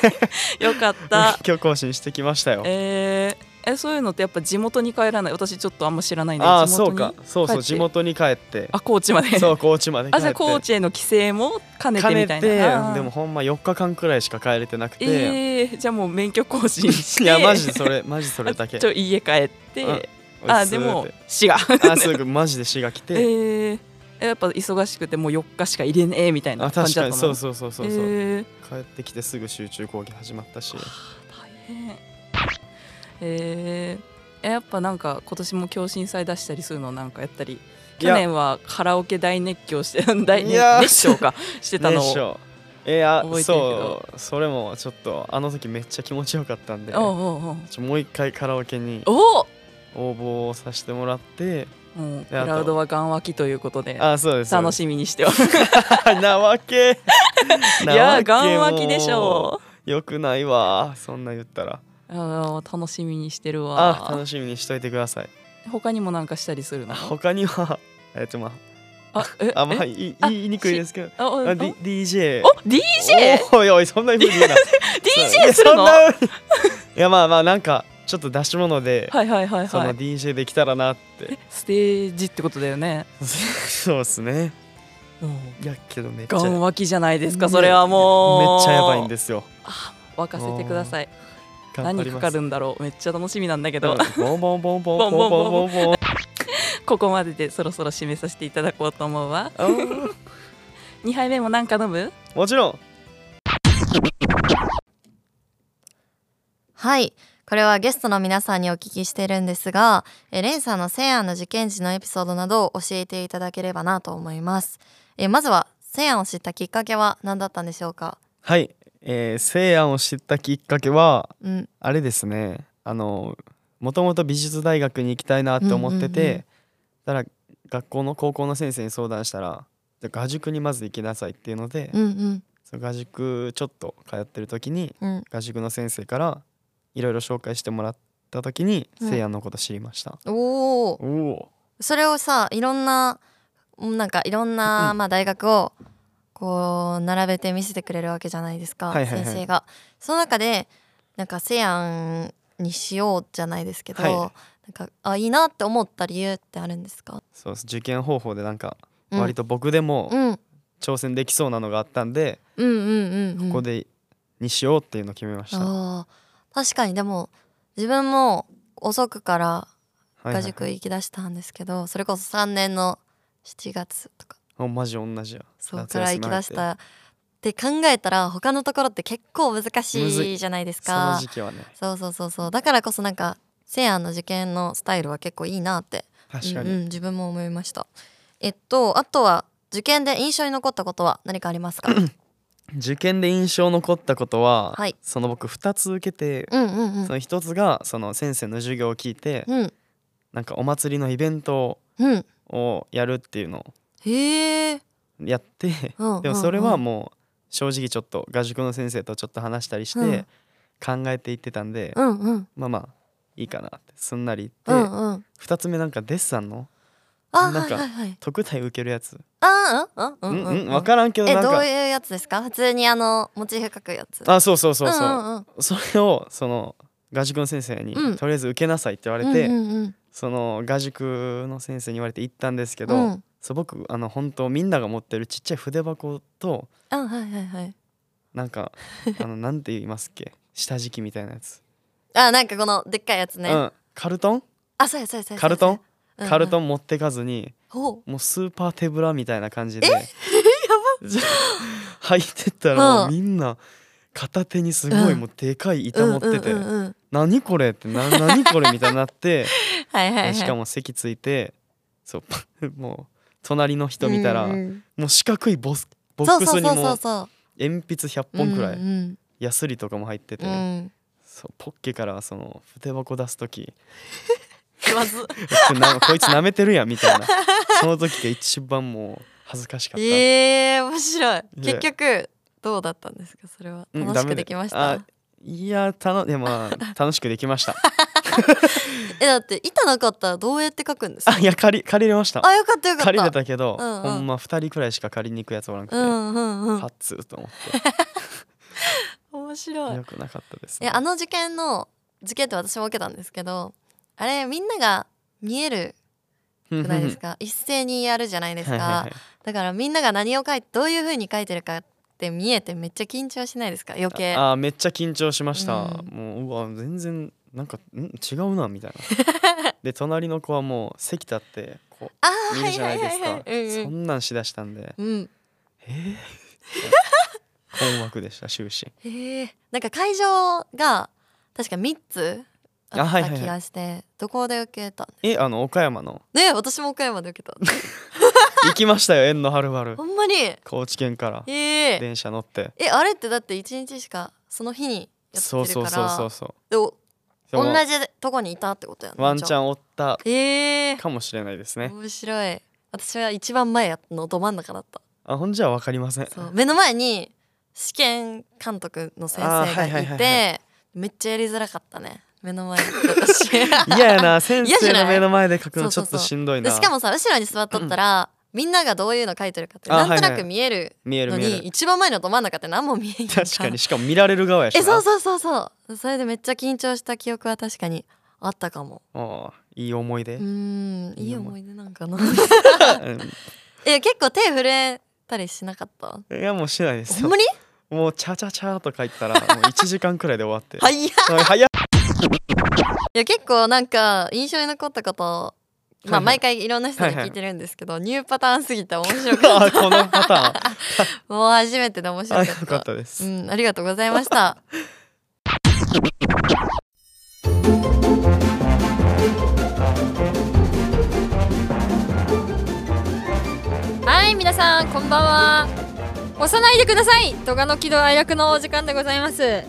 うよかった。免許更新してきましたよ。えーえそういうのってやっぱ地元に帰らない？私ちょっとあんま知らないんでああそうか。そうそう地元に帰って。あ高知まで。そう高知まであじゃあ高知への帰省も兼ねてみたいな。でもほんま4日間くらいしか帰れてなくて、えー、じゃあもう免許更新して。いやマジでそれマジそれだけ。ちょ家帰って、うん。あでも滋賀。あすぐマジで滋賀来えて、ー、えやっぱ忙しくてもう4日しか入れねえみたいなあ感じだったの？確かにそうそうそうそうそう、えー。帰ってきてすぐ集中講義始まったし。大変えやっぱなんか今年も共振祭出したりするのなんかやったり？去年はカラオケ大熱狂して大熱唱か？してたのを。いやそう。それもちょっとあの時めっちゃ気持ちよかったんで。もう一回カラオケにお応募をさせてもらって。もうクであと。ラウドは願脇ということで。あそうです。楽しみにしておるみ なわけ。いや願脇でしょよくないわそんな言ったらあー楽しみにしてるわ。あ楽しみにしといてください。他にもなんかしたりするの？あ他には えっとまあ。えああまあえ？いいあ言いにくいですけど。あああ？D- DJ お DJ おいおいそんな風に言うな。DJ するの？いやまあまあなんかちょっと出し物で、はいはいはいそのはい DJ できたらなって。ステージってことだよね。そうっすね。いやけどめっちゃ願脇じゃないですかねそれはもう。めっちゃやばいんですよ。あ沸かせてください何かかるんだろう。めっちゃ楽しみなんだけど。うん。ボンボンボンボン。ボンボンボンボンボン。ここまででそろそろ締めさせていただこうと思うわ。あー2杯目もなんか飲む？もちろん。はい。これはゲストの皆さんにお聞きしてるんですがえレンさんの西安の受験時のエピソードなどを教えていただければなと思います。えまずは西安を知ったきっかけは何だったんでしょうか？はい、えー、西安を知ったきっかけはうん。あれですね。あのもともと美術大学に行きたいなって思ってて、うんうんうんただ学校の高校の先生に相談したらじゃあ画塾にまず行きなさいっていうので、うんうん。その画塾ちょっと通ってる時にうん。画塾の先生からいろいろ紹介してもらった時にうん。西安のこと知りました、おおそれをさいろんなうんなんかいろんな、うん。まあ、大学をこう並べて見せてくれるわけじゃないですか、はいはいはい。先生が。その中でなんか西安にしようじゃないですけど、はい。なんかあいいなって思った理由ってあるんですか、そうです。受験方法でなんかうん。割と僕でもうん、挑戦できそうなのがあったんで、うんうんうんうん。ここでにしようっていうのを決めました、確かにでも自分も遅くからはいはい。画塾行きだしたんですけど、それこそ3年の7月とかあマジ同じやそう夏から行きだした。って。考えたら他のところって結構難しいじゃないですそのか時期はね。そうそうそうそう。だからこそなんか西安の受験のスタイルは結構いいなって。確かに、うんうん、自分も思いました。えっとあとは受験で印象に残ったことは何かありますか？受験で印象残ったことは、はい。その僕2つ受けて、うんうんうん。その1つがその先生の授業を聞いて、うん。なんかお祭りのイベントうん。をやるっていうのをへえ。やってでもそれはもう正直ちょっと画塾の先生とちょっと話したりしうん。て考えていってたんで、うんうん。まあまあいいかなって。すんなりう言って、んうん。2つ目なんかデッサンのあなんかはいはい。はい特待受けるやつ、あうんううんん。うん分からんけどえなんか。どういうやつですか？普通にあのモチーフ描くやつ。あそうそうそうそう、んうんうん。それをその画塾の先生に、うん。とりあえず受けなさいって言われて、うんうんうん。その画塾の先生に言われて行ったんですけど、うんそう僕あの本当みんなが持ってるちっちゃい筆箱とあはいはいはい。なんか あのなんて言いますっけ？下敷きみたいなやつ、あなんかこのでっかいやつね、うん。カルトン？あそうやそうやそうやカルトン、うんうん。カルトン持ってかずにもうスーパー手ぶらみたいな感じで。入ってったらもうみんな片手にすごいうんもうでかい板持ってて、うんうん。うんうん何これってな何これみたいになって はいはいはい。しかも席ついてそうもう隣の人見たら、うんうん。もう四角いボスボックスにも鉛筆100本くらい、うんヤスリとかも入ってて、うん。うんそうポッケからその筆箱出す時 まず。こいつ舐めてるやんみたいな。その時が一番もう恥ずかしかった、えー、面白い。い結局どうだったんですか？それは。楽しくできました、あいやたのでもまあ楽しくできました えだって板なかったらどうやって書くんですか？あいや借り借りれました。あよかったよかった。借りれたけど、うんうん。ほんま2人くらいしか借りに行くやつおらんくて、うんうんうんはっつーと思っ 面白い。てよくなかったです、えあの受験の受験って私も受けたんですけどあれみんなが見えるくないですか。一斉にやるじゃないですか、はいはいはい。だからみんなが何を書いてどういう風に書いてるかって見えてめっちゃ緊張しないですか？余計。あーめっちゃ緊張しました、うん。もううわ全然なんかん？違うなみたいな。で隣の子はもう席立ってこあう見るじゃないですか、はいはいはいはい。うんそんなんしだしたんで。うん、うん、えー、困惑でした終始。へえなんか会場が確か3つああったはいはいはい。気がして、どこで受けたんえあの岡山の。ね私も岡山で受けた 行きましたよ縁のはるばる。ほんまに？高知県から。ええ電車乗って。えあれってだって1日しかその日にやってるから。そうそうそうそうそう同じとこにいたってことやんワンチャンおったええ。かもしれないですね。面白い。私は一番前のど真ん中だった。あほんじゃわかりません。目の前に試験監督の先生がいてめっちゃやりづらかったね。目の前。に 私。嫌やな。先生の目の前で書くのちょっとしんどいな。でしかもさ後ろに座っとったら、みんながどういうの書いてるかってあなんとなく見えるのに、一番前のど真ん中って何も見えんやん確かに。しかも見られる側やしな。えそうそうそうそう。それでめっちゃ緊張した記憶は確かにあったかも。ああいい思い出。うーんいい思い出。なんかな。うえ 結構手震えたりしなかった？んいやもうしないですよ。ほんまに？もうチャチャチャーとか言ったら もう1時間くらいで終わって。はいいやはい早っ。いや結構なんか印象に残ったことまあはいはい。毎回いろんな人に聞いてるんですけど、ニューパターンすぎて面白かっあこのパターン。た もう初めてで面白かった。あよかったです、うんありがとうございました。はい皆さんこんばんは。押さないでください。動画の喜怒哀楽のお時間でございます、え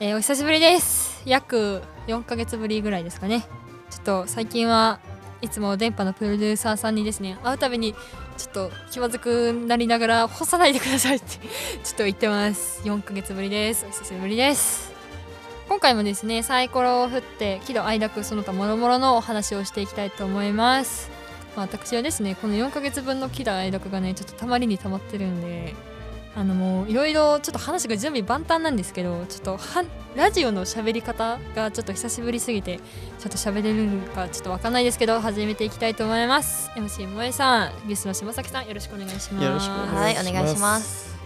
ーお久しぶりです。約4ヶ月ぶりぐらいですかね。ちょっと最近はいつも電波のプロデューサーさんにですね会うたびにちょっと気まずくなりながら干さないでくださいってちょっと言ってます。4ヶ月ぶりです。お久しぶりです。今回もですねサイコロを振って喜怒哀楽その他諸々のお話をしていきたいと思います。まあ、私はですねこの4ヶ月分の喜怒哀楽がねちょっとたまりにたまってるんであのもういろいろちょっと話が準備万端なんですけどちょっとはラジオの喋り方がちょっと久しぶりすぎてちょっと喋れるかちょっとわかんないですけど始めていきたいと思います。MC 萌えさんゲストの島崎さんよろしくお願いします。よろしくおはい願いします。お願いします。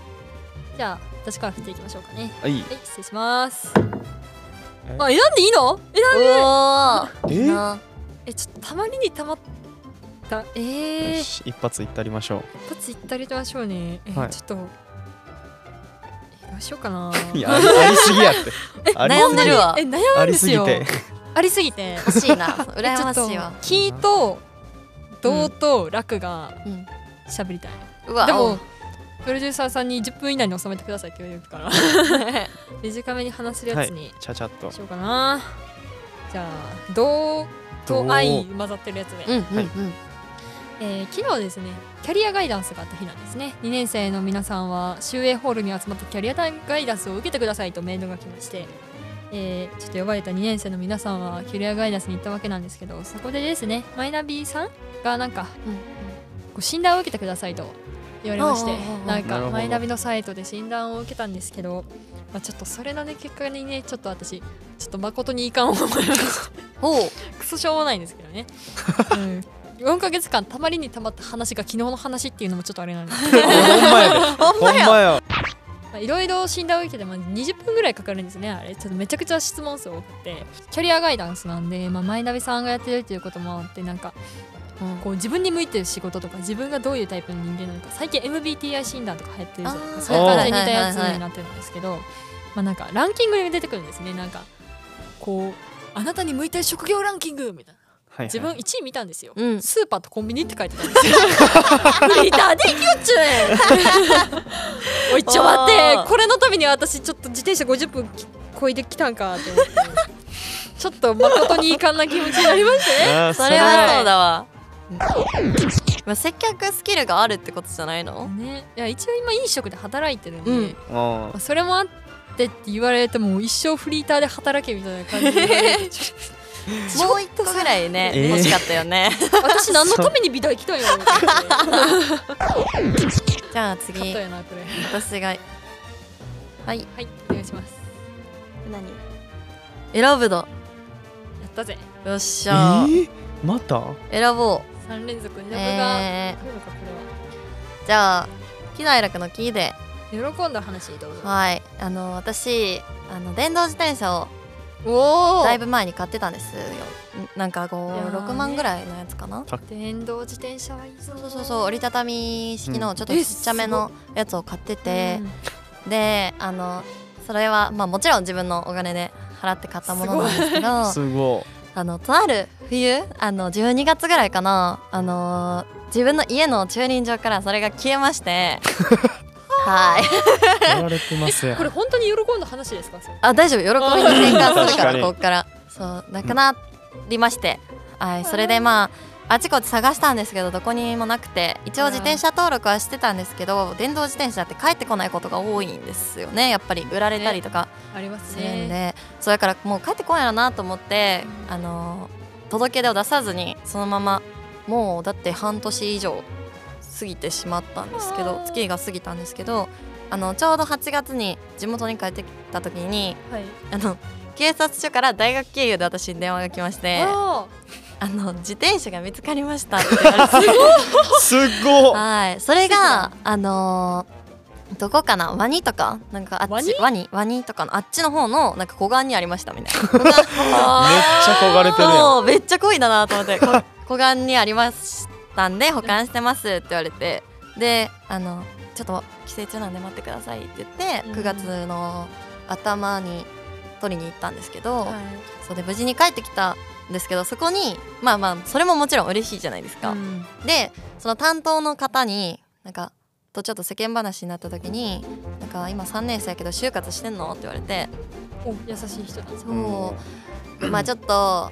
じゃあ私から振っていきましょうかねはいはい失礼しますえあ選んでいいの選んでうおーえちょっとたまりにたまったえーよし一発いってありましょ一発いったりとましょうね。えーはいちょっと。えどうしようかな。う いやありありすぎやって。あり悩んでるわ。え、悩あんですすよ。ぎて。ありすぎて。欲しいな。羨ましいわ。ちょっと、キーと、動と楽がうん。喋りたい。うわでも、プロデューサーさんに10分以内に収めてくださいって言われるから、短めに話せるやつにちゃちゃっと。しようかな。じゃあ、動と愛混ざってるやつで、うんうん。はいえー昨日ですねキャリアガイダンスがあった日なんですね。2年生の皆さんは集英ホールに集まってキャリアガイダンスを受けてくださいとメールが来まして、えーちょっと呼ばれた2年生の皆さんはキャリアガイダンスに行ったわけなんですけどそこでですねマイナビさんがなんか、こう診断を受けてくださいと言われましてなんかマイナビのサイトで診断を受けたんですけど、まあ、ちょっとそれのね結果にねちょっと私ちょっと誠にいかん思いました クソしょうもないんですけどね、うん、4ヶ月間たまりにたまった話が昨日の話っていうのもちょっとあれなんです。けどほんまやで。ほんまや。まあいろいろ診断を受けてまあ20分ぐらいかかるんですねあれ。ちょっとめちゃくちゃ質問数多くて。キャリアガイダンスなんで、まあ、マイナビさんがやってるっていうこともあってなんかこう自分に向いてる仕事とか自分がどういうタイプの人間なのか最近 MBTI 診断とか流行ってるじゃないですかそういう感じで似たやつになってるんですけどまあなんかランキングに出てくるんですね。なんかこうあなたに向いてる職業ランキングみたいなはいはい。自分1位見たんですよ、うん。スーパーとコンビニって書いてたんですよ。見たできよっちゅうおいちょ待って。これのために私ちょっと自転車50分きこいできたんかと思って。ちょっと誠に遺憾な気持ちになりましてね。それはそうだわ。まあ接客スキルがあるってことじゃないの？ね。いや一応今飲食で働いてるんで、うん。あまあそれもあってって言われても一生フリーターで働けみたいな感じでもう一個ぐらいね、えー欲しかったよね。私何のために美大来たんやろうと思ってじゃあ次私が。はい。はいお願いします。何？選ぶだやったぜ。よっしえゃ、ー、また？選ぼう。3連続。ジャブが、えー、じゃあ喜怒哀楽のキーで。喜んだ話どうぞ。はい。あの私あの電動自転車をおだいぶ前に買ってたんですよ。んなんかこいやーう6万ぐらいのやつかな。電動自転車はいいぞ。そうそうそう折りたたみ式うんのちょっとちっちゃめのやつを買ってて、であのそれはまあもちろん自分のお金で払って買ったものなんですけどすごあのとある冬あの12月ぐらいかなあの自分の家の駐輪場からそれが消えまして はい。いやられてますこれ本当に喜んだ話ですか？あ大丈夫。喜びに転換するからに。ここから。そうなくなりまして、はいそれでまああちこち探したんですけどどこにもなくて一応自転車登録はしてたんですけど電動自転車って帰ってこないことが多いんですよね。やっぱり売られたりとかありますするんで、ねそうだからもう帰ってこないなと思って、あの届け出を出さずにそのままもうだって半年以上過ぎてしまったんですけど月が過ぎたんですけどあのちょうど8月に地元に帰ってきた時にはい。あの警察署から大学経由で私に電話が来まして「ああの自転車が見つかりました」って言われて。すっごっはい。それがあのーどこかな？ワニとか？なんかあっちワニ？ワニ？とかのあっちの方のなんか湖岸にありましたみたいな。めっちゃ焦がれてるめっちゃ濃いだなと思ってこ 湖岸にありましたんで保管してますって言われてであのちょっと帰省中なんで待ってくださいって言ってうん。9月の頭に取りに行ったんですけど、はい。そうで無事に帰ってきたんですけどそこにまあまあそれももちろん嬉しいじゃないですか。うん。でその担当の方になんかとちょっと世間話になった時に「なんか今3年生やけど就活してんの?」って言われてお優しい人だ。そう、まあちょっと、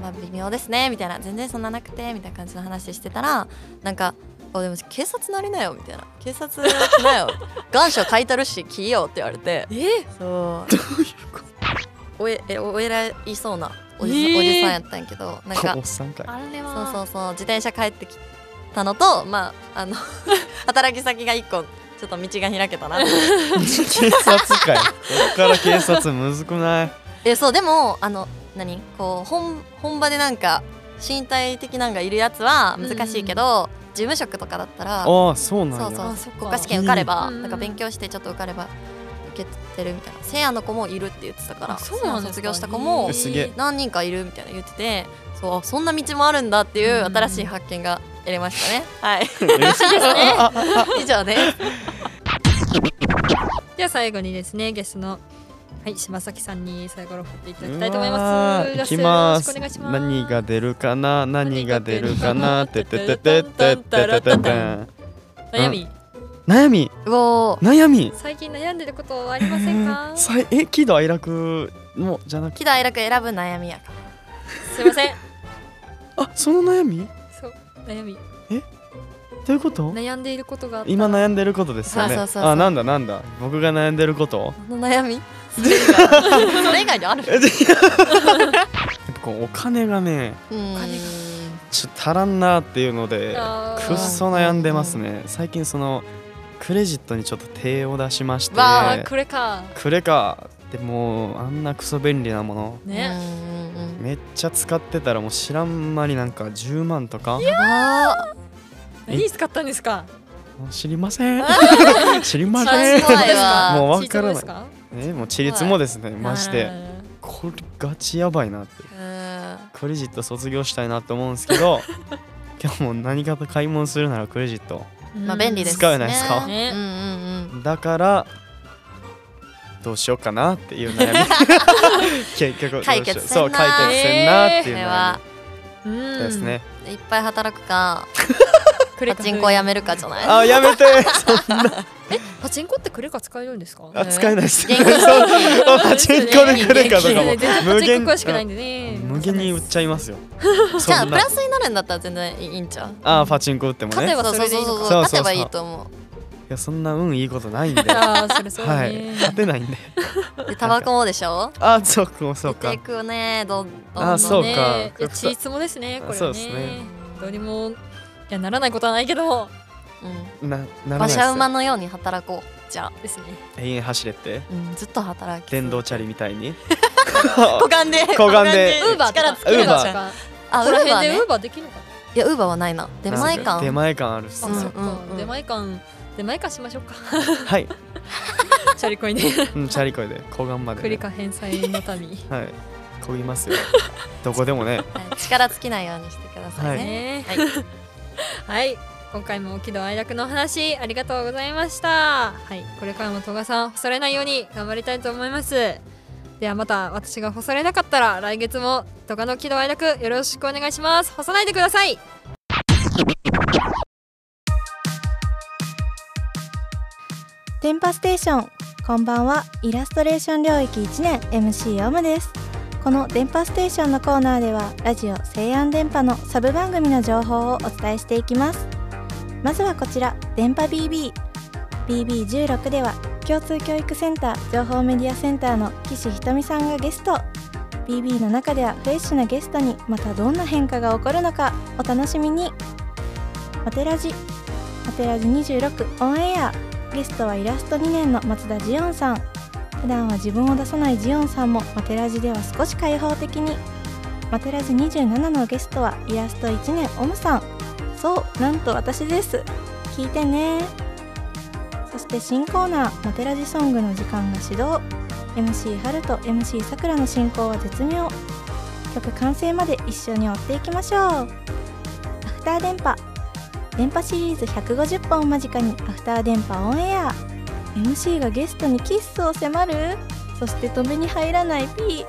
まあ、微妙ですねみたいな。全然そんななくてみたいな感じの話してたらなんか「あでも警察なりなよ」みたいな「警察なよ 願書書いてるし聞いよ」って言われて。え？そう。おええお偉いそうなおじ,、えー。おじさんやったんやけどなんかそうはそうそう。自転車帰ってきたのとまああの 働き先が一個ちょっと道が開けたな。警察かい。こっから警察むずくない？えそうでもあの何？こう本本場でなんか身体的なんがいるやつは難しいけど、事務職とかだったらああそうなんや。そうそう国家試験受かれば、うん。なんか勉強してちょっと受かれば受けてるみたいな。せいやの子もいるって言ってたからあそうなん卒業した子もえすげえ。何人かいるみたいな言っててそうあそんな道もあるんだっていううん。新しい発見が得れましたね、はい。嬉しいですね。以上です。では最後にですねゲストのはい、島崎さんに最後の振っていただきたいと思います。いきます。ます何が出るかな、何が出るかな、てててててててて悩み？悩み。悩み？最近悩んでることはありませんか？さい、え、喜怒哀楽のじゃなく？て。喜怒哀楽選ぶ悩みや。すみません。あ、その悩み？そう、悩み。え？どういうこと？悩んでいることが今悩んでることですよねあなんだなんだ僕が悩んでること？の悩み？それ以外それ以外にある？やっぱこうお金がねうん。ちょっと足らんなっていうのでくっそ悩んでますね。最近そのクレジットにちょっと手を出しまして。わあこれか。クレカでもうあんなクソ便利なもの。うんねうん。めっちゃ使ってたらもう知らん間になんか10万とか。うんや何に使ったんですか？知りません。知りまーせん。もうわからないチートですかえもうち立もですねマジであこれガチやばいなって。うんクレジット卒業したいなって思うんですけど今日も何かと買い物するならクレジット。ーまあ便利ですね。使うじゃないですか？ね。うんうんうん。だからどうしようかなっていう悩み。結局そう解決せんなっていう悩これはみうん。ですね、いっぱい働くかクレカパチンコをやめるかじゃない？あやめて。パチンコってクレカ使えるんですか？あ使えないです。パチンコでクレカとかも無限。コ詳しくないんでね。無限に売っちゃいますよ。じゃあプラスになるんだったら全然いいんちゃう？あパチンコ打ってもね。い勝てば勝てばいいと思やそんな運いいことないんで。ああそれそうだはい。ね勝てないんで。うでタバコもでしょ？あそうかそうか。出ていくね。どんどんどんあそうか。ねいやチーツもですねこれはね。そうですね。どうにもいやならないことはないけど。うん。なならない馬車馬のように働こう。じゃあ、ですね。永遠走れって。うん、ずっと働き電動チャリみたいに。股間で。股間で。ウーバー力尽きるのウーバーとか。あウーバーウーバーできるのかいやウーバーはないな。出前出館前感あるっすね。うんそっか。うん出前館出前館しましょうか。はい。チャリコイねうんチャリコイで。小顔までね。クリカ返済のために。はい。漕ぎますよ。どこでもね。はい。力尽きないようにしてくださいね、ねはい。はい。今回も喜怒哀楽のお話ありがとうございました。はい。これからも戸賀さん細れないように頑張りたいと思います。ではまた私が細れなかったら来月も戸賀の喜怒哀楽よろしくお願いします。細ないでください電波ステーション。こんばんは。イラストレーション領域1年 MC オムです。この電波ステーションのコーナーではラジオ西安電波のサブ番組の情報をお伝えしていきます。まずはこちら電波 BB BB16 では共通教育センター情報メディアセンターの岸ひとみさんがゲスト。BB の中ではフレッシュなゲストにまたどんな変化が起こるのかお楽しみに。マテラジマテラジ26オンエア。ゲストはイラスト2年の松田ジオンさん。普段は自分を出さないジオンさんもマテラジでは少し開放的に。マテラジ27のゲストはイラスト1年オムさん。そうなんと私です。聞いてね。そして新コーナーマテラジソングの時間が始動。MC 春と MC さくらの進行は絶妙。曲完成まで一緒に追っていきましょう。アフター電波。電波シリーズ150本を間近にアフター電波オンエア。MC がゲストにキッスを迫る。そして止めに入らない P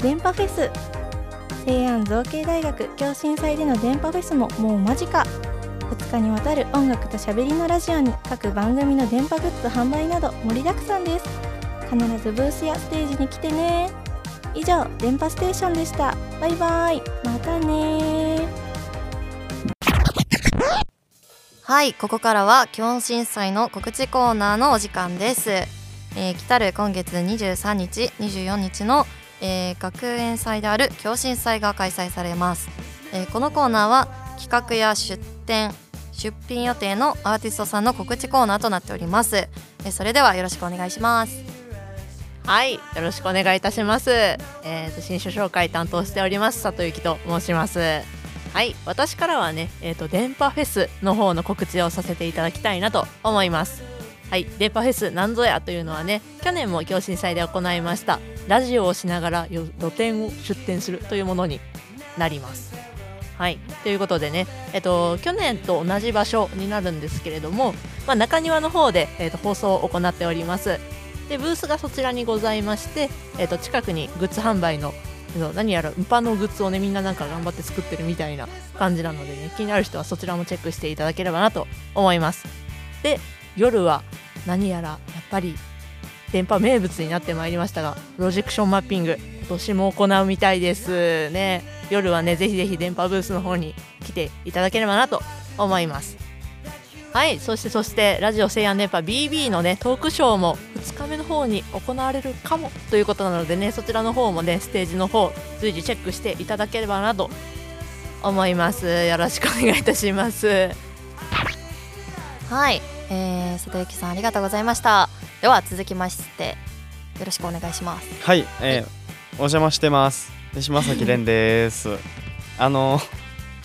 電波フェス。西安造形大学。共振祭での電波フェスももう間近。2日にわたる音楽としゃべりのラジオに各番組の電波グッズ販売など盛りだくさんです。必ずブースやステージに来てね。以上電波ステーションでした。バイバイ。またねはいここからは共震災の告知コーナーのお時間です、えー来たる今月23日24日の、えー学園祭である共震祭が開催されます、えーこのコーナーは企画や出展出品予定のアーティストさんの告知コーナーとなっております、えーそれではよろしくお願いしますはい、よろしくお願いいたします。えーと新書紹介担当しております里幸と申します。はい、私からはね、えっ、と電波フェスの方の告知をさせていただきたいなと思います。はい、電波フェスなんぞやというのはね、去年も共震祭で行いましたラジオをしながら露店を出店するというものになります。はい、ということでね、えっと、去年と同じ場所になるんですけれども、まあ、中庭の方で、えっと、放送を行っております。でブースがそちらにございまして、えー、と近くにグッズ販売の何やらウパのグッズをねみんななんか頑張って作ってるみたいな感じなのでね気になる人はそちらもチェックしていただければなと思います。で夜は何やらやっぱり電波名物になってまいりましたがプロジェクションマッピング今年も行うみたいですね。夜はねぜひぜひ電波ブースの方に来ていただければなと思います。はいそしてそしてラジオ西安電波 BB のねトークショーも2日目の方に行われるかもということなのでねそちらの方もねステージの方随時チェックしていただければなと思います。よろしくお願いいたします。はい、えー、瀬戸ゆきさんありがとうございました。では続きましてよろしくお願いします。はい、えー、お邪魔してます。島崎蓮です。あの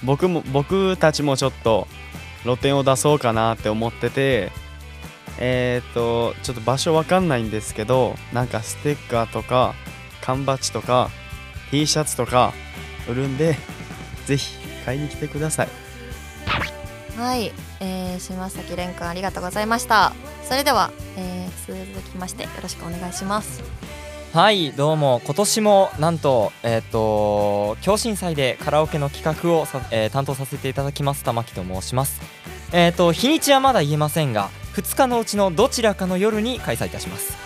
僕も僕たちもちょっと露店を出そうかなって思っててえっ、ー、とちょっと場所わかんないんですけどなんかステッカーとか缶バッジとか T シャツとか売るんで ぜひ買いに来てください。はい、えー、島崎蓮くんありがとうございました。それでは、えー、続きましてよろしくお願いします。はいどうも。今年もなんとえっ、ー、と共振祭でカラオケの企画をえー、担当させていただきます玉木と申します。えっ、ー、と日にちはまだ言えませんが2日のうちのどちらかの夜に開催いたします。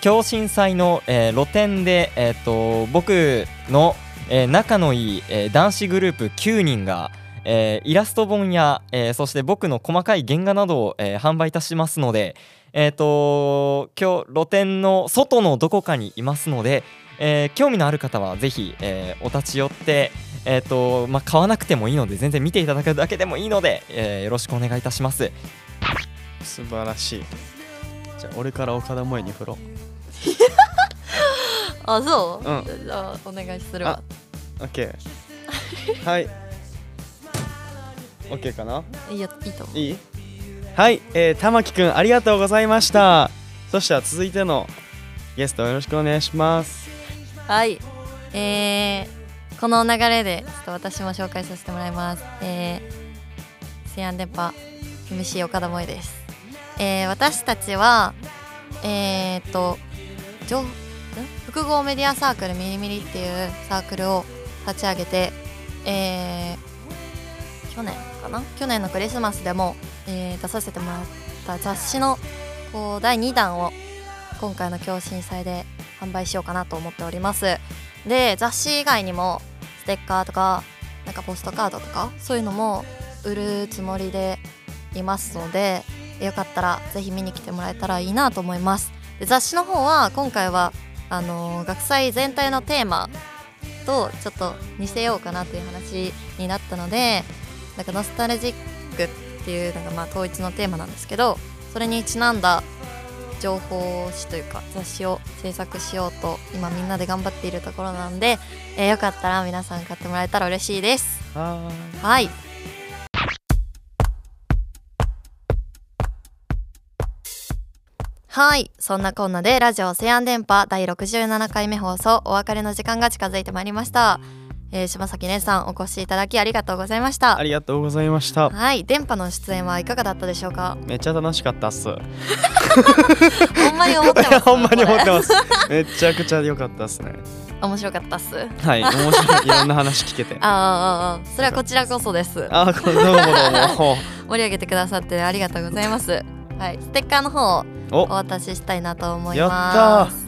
共振祭の、え露店でえっ、と僕の、え仲のいい、え男子グループ9人がえ、イラスト本や、え、そして僕の細かい原画などを、え、販売いたしますので、えーと、今日露店の外のどこかにいますので、えー、興味のある方はぜひ、えー、お立ち寄って、えーとまあ、買わなくてもいいので全然見ていただくだけでもいいので、えー、よろしくお願いいたします。素晴らしい。じゃあ俺から岡田萌に振ろう。あそう、うん、じゃあお願いするわ。OK はい。オッケーかな？いいよいいと思う。いい？はい、えー、玉木くんありがとうございました。そしたら続いてのゲストよろしくお願いします。はいえー、この流れでちょっと私も紹介させてもらいます。えー、西安電波 MC 岡田萌です、えー、私たちはえー、っと複合メディアサークルミリミリっていうサークルを立ち上げて、えー、去年かな？去年のクリスマスでも、えー、出させてもらった雑誌のこう第2弾を今回の共振祭で販売しようかなと思っております。で雑誌以外にもステッカーとかなんかポストカードとかそういうのも売るつもりでいますのでよかったらぜひ見に来てもらえたらいいなと思います。で雑誌の方は今回はあのー、学祭全体のテーマとちょっと似せようかなという話になったのでなんかノスタルジックっていうのがまあ統一のテーマなんですけどそれにちなんだ情報誌というか雑誌を制作しようと今みんなで頑張っているところなんで、えー、よかったら皆さん買ってもらえたら嬉しいです。はい。はい。そんなこんなでラジオ西安電波第67回目放送お別れの時間が近づいてまいりましたえー、柴崎姉さんお越しいただきありがとうございました。ありがとうございました。はい電波の出演はいかがだったでしょうか？めっちゃ楽しかったっす。ほんまに思ってます。ほんまに思ってます。めちゃくちゃ良かったっすね。面白かったっす。はい面白い。いろんな話聞けて。ああそれはこちらこそです。ああどうもどうも。盛り上げてくださってありがとうございます。はいステッカーの方をお。渡ししたいなと思います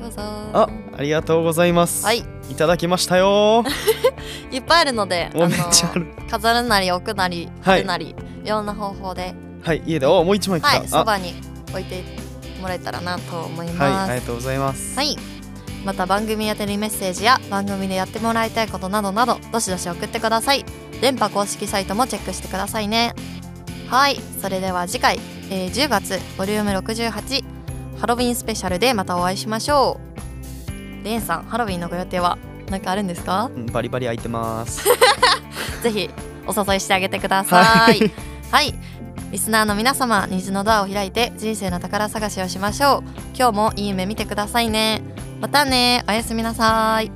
どうぞ。あありがとうございます。はい。いただきましたよ。いっぱいあるのでめっちゃある。飾るなり置くなり貼るなり、い、ろんな方法で。はい家で。おもう一枚来た。はいそばに置いてもらえたらなと思います。はいありがとうございます。はい。また番組宛てにメッセージや番組でやってもらいたいことなどなどどしどし送ってください。電波公式サイトもチェックしてくださいね。はいそれでは次回、えー、10月ボリューム68ハロウィンスペシャルでまたお会いしましょう。レンさんハロウィンのご予定は何かあるんですか？バリバリ空いてます。ぜひお誘いしてあげてください。はい、リスナーの皆様虹のドアを開いて人生の宝探しをしましょう。今日もいい夢見てくださいね。またね。おやすみなさい。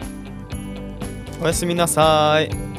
おやすみなさい